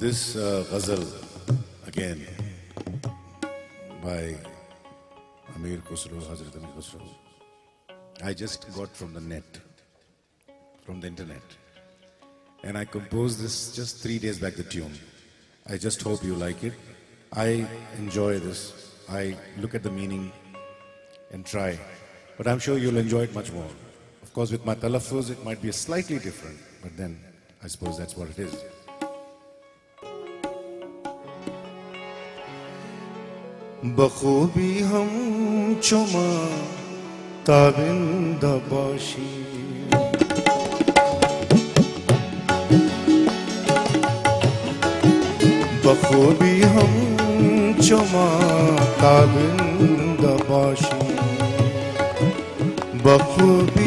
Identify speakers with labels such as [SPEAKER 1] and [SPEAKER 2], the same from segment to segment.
[SPEAKER 1] This uh, ghazal, again, by Amir Khusro, Hazrat Amir Khusro, I just got from the net, from the internet. And I composed this just three days back, the tune. I just hope you like it. I enjoy this. I look at the meaning and try. But I'm sure you'll enjoy it much more. Of course, with my talaffuz, it might be slightly different, but then I suppose that's what it is.
[SPEAKER 2] बखूबी हम चुमा ताबिंद बाशी। बखूबी हम चुमा ताबिंद बाशी। बखूबी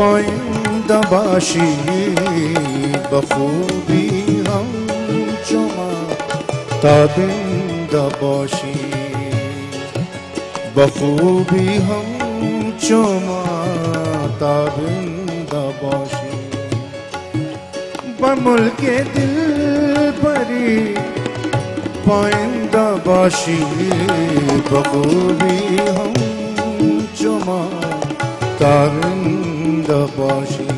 [SPEAKER 2] हम ताबिंद बाशी बमुल के दिल बड़ी पाइंदबाशी बखूबी हम हम चुमा, ताबिंदबाशी। बमुल के दिल बड़ी पाइंदबाशी, बखूबी हम चुमा başım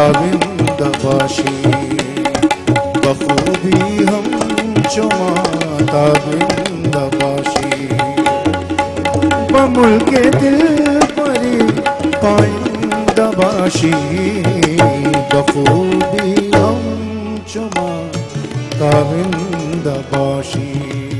[SPEAKER 2] ताबिंदबाशी बखूबी हम चुमा ताबिंदबाशी बमुल के दिल बड़ी पाइंदबाशी बखूबी हम चुमा ताबिंदबाशी जफा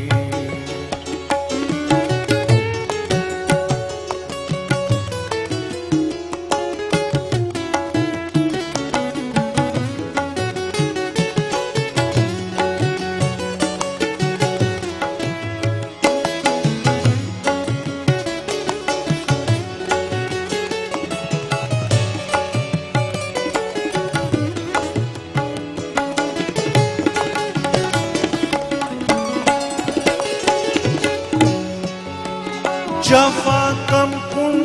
[SPEAKER 2] कम कुन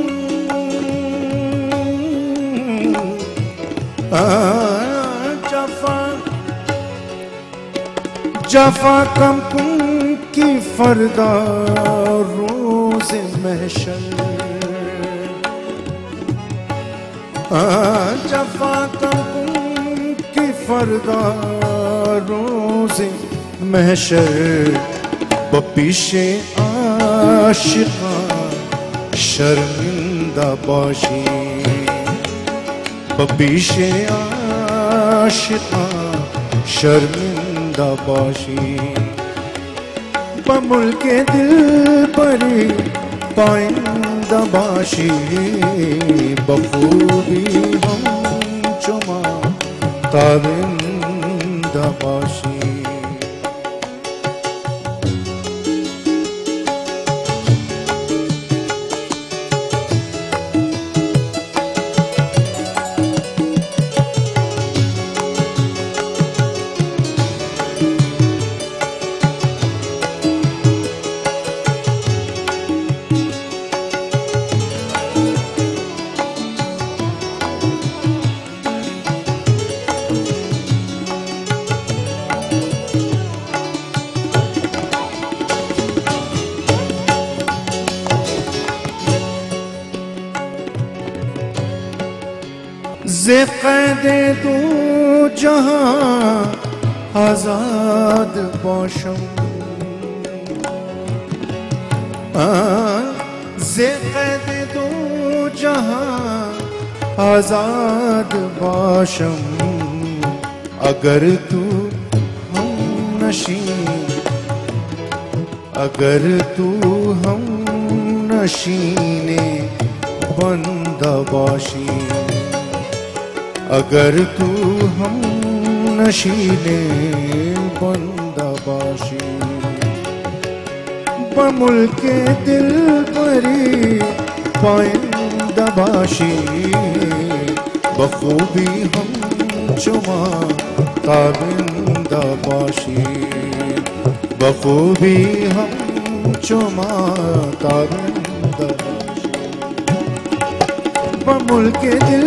[SPEAKER 2] आ, जफा कम कुन की फरदा रोज महशर। जफा कम कुन की फरदा रोज महशर। बपीशे आशिका शर्मिंदा बाशी बपीशे आशिका शर्मिंदा बाशी बमुल के दिल परी पाइंदा बाशी बखूबी हम चुमा ताबिंदा बाशी जे कैद दो जहाँ आज़ाद बाशम जे कैद दो जहाँ आज़ाद बाशम अगर तू हम नशी अगर तू हम नशीने बंदबाशी अगर तू हम नशीने बंदबाशी बमुल के दिल परी पाइंदबाशी बखूबी हम चुमा ताबिंदबाशी बखूबी हम चुमा ताबिंदबाशी बमुल के दिल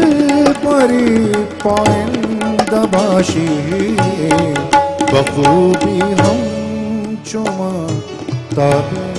[SPEAKER 2] परी पाइंदबाशी बखूबी हम चुमा ताबिंदबाशी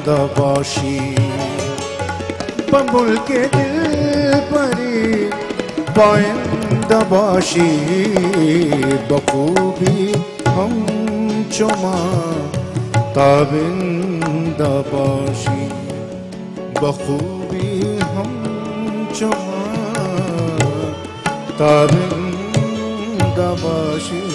[SPEAKER 2] बरकंदबाशी बबुल के दिल परी पाइंदबाशी बखूबी हम चुमा ताबिंदबाशी बखूबी हम चुमा ताबिंदबाशी
[SPEAKER 1] Thank